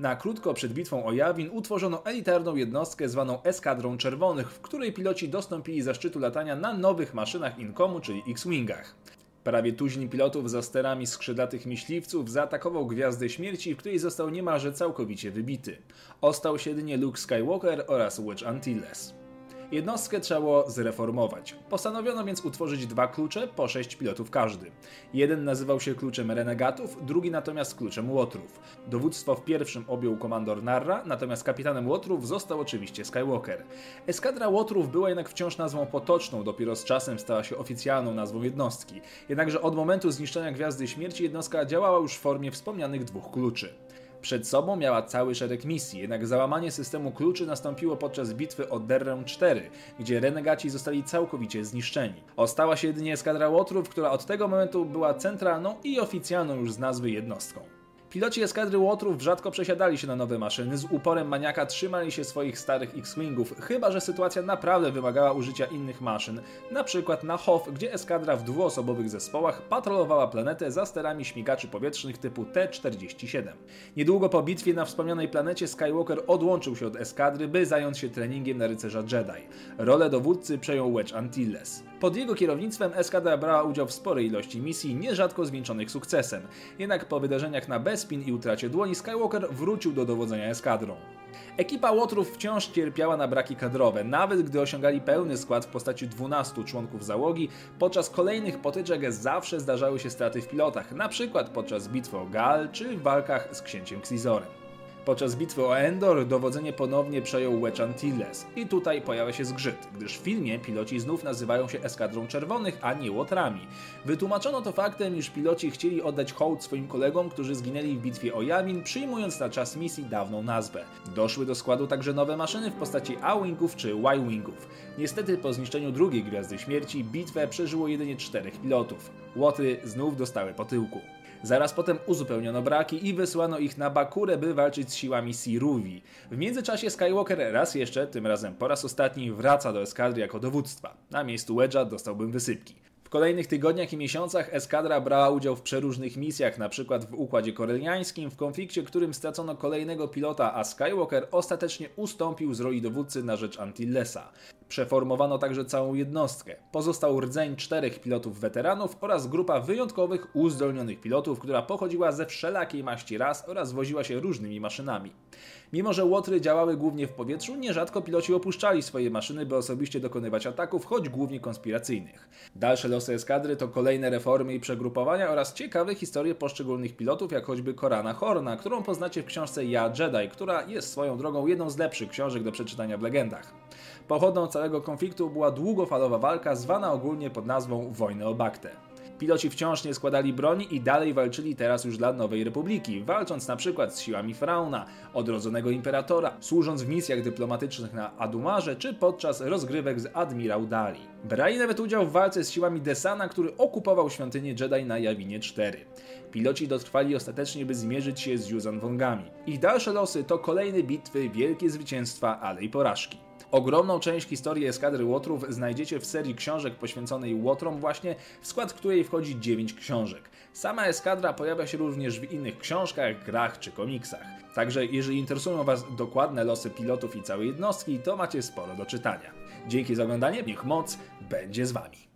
Na krótko przed bitwą o Jawin utworzono elitarną jednostkę zwaną Eskadrą Czerwonych, w której piloci dostąpili zaszczytu latania na nowych maszynach Incomu, czyli X-Wingach. Prawie tuzin pilotów za sterami skrzydlatych myśliwców zaatakował Gwiazdę Śmierci, w której został niemalże całkowicie wybity. Ostał się jedynie Luke Skywalker oraz Wedge Antilles. Jednostkę trzeba było zreformować. Postanowiono więc utworzyć dwa klucze, po sześć pilotów każdy. Jeden nazywał się kluczem renegatów, drugi natomiast kluczem łotrów. Dowództwo w pierwszym objął komandor Narra, natomiast kapitanem łotrów został oczywiście Skywalker. Eskadra łotrów była jednak wciąż nazwą potoczną, dopiero z czasem stała się oficjalną nazwą jednostki. Jednakże od momentu zniszczenia Gwiazdy Śmierci jednostka działała już w formie wspomnianych dwóch kluczy. Przed sobą miała cały szereg misji, jednak załamanie systemu kluczy nastąpiło podczas bitwy o Derrę 4, gdzie renegaci zostali całkowicie zniszczeni. Ostała się jedynie eskadra Łotrów, która od tego momentu była centralną i oficjalną już z nazwy jednostką. Piloci eskadry Łotrów rzadko przesiadali się na nowe maszyny, z uporem maniaka trzymali się swoich starych X-Wingów, chyba że sytuacja naprawdę wymagała użycia innych maszyn, na przykład na Hoth, gdzie eskadra w dwuosobowych zespołach patrolowała planetę za sterami śmigaczy powietrznych typu T-47. Niedługo po bitwie na wspomnianej planecie Skywalker odłączył się od eskadry, by zająć się treningiem na rycerza Jedi. Rolę dowódcy przejął Wedge Antilles. Pod jego kierownictwem eskadra brała udział w sporej ilości misji, nierzadko zwieńczonych sukcesem. Jednak po wydarzeniach na Bespin i utracie dłoni Skywalker wrócił do dowodzenia eskadrą. Ekipa Łotrów wciąż cierpiała na braki kadrowe, nawet gdy osiągali pełny skład w postaci 12 członków załogi, podczas kolejnych potyczek zawsze zdarzały się straty w pilotach, np. podczas bitwy o Gal czy w walkach z księciem Xizorem. Podczas bitwy o Endor dowodzenie ponownie przejął Wedge Antilles i tutaj pojawia się zgrzyt, gdyż w filmie piloci znów nazywają się Eskadrą Czerwonych, a nie Łotrami. Wytłumaczono to faktem, iż piloci chcieli oddać hołd swoim kolegom, którzy zginęli w bitwie o Jamin, przyjmując na czas misji dawną nazwę. Doszły do składu także nowe maszyny w postaci A-Wingów czy Y-Wingów. Niestety po zniszczeniu drugiej Gwiazdy Śmierci bitwę przeżyło jedynie czterech pilotów. Łotry znów dostały po tyłku. Zaraz potem uzupełniono braki i wysłano ich na Bakurę, by walczyć z siłami Siruvi. W międzyczasie Skywalker raz jeszcze, tym razem po raz ostatni, wraca do eskadry jako dowództwa. Na miejscu Wedge'a dostałbym wysypki. W kolejnych tygodniach i miesiącach eskadra brała udział w przeróżnych misjach, np. w Układzie Koreliańskim, w konflikcie, którym stracono kolejnego pilota, a Skywalker ostatecznie ustąpił z roli dowódcy na rzecz Antillesa. Przeformowano także całą jednostkę. Pozostał rdzeń czterech pilotów weteranów oraz grupa wyjątkowych, uzdolnionych pilotów, która pochodziła ze wszelakiej maści ras oraz woziła się różnymi maszynami. Mimo, że łotry działały głównie w powietrzu, nierzadko piloci opuszczali swoje maszyny, by osobiście dokonywać ataków, choć głównie konspiracyjnych. Dalsze losy eskadry to kolejne reformy i przegrupowania oraz ciekawe historie poszczególnych pilotów, jak choćby Korana Horna, którą poznacie w książce Ja Jedi, która jest swoją drogą jedną z lepszych książek do przeczytania w legendach. Pochodną całego konfliktu była długofalowa walka zwana ogólnie pod nazwą Wojny o Baktę. Piloci wciąż nie składali broni i dalej walczyli teraz już dla Nowej Republiki, walcząc na przykład z siłami Frauna, odrodzonego imperatora, służąc w misjach dyplomatycznych na Adumarze czy podczas rozgrywek z Admirał Dali. Brali nawet udział w walce z siłami Desana, który okupował świątynię Jedi na Jawinie 4. Piloci dotrwali ostatecznie, by zmierzyć się z Yuzan Wongami. Ich dalsze losy to kolejne bitwy, wielkie zwycięstwa, ale i porażki. Ogromną część historii eskadry Łotrów znajdziecie w serii książek poświęconej Łotrom właśnie, w skład której wchodzi 9 książek. Sama eskadra pojawia się również w innych książkach, grach czy komiksach. Także jeżeli interesują Was dokładne losy pilotów i całej jednostki, to macie sporo do czytania. Dzięki za oglądanie, niech moc będzie z Wami.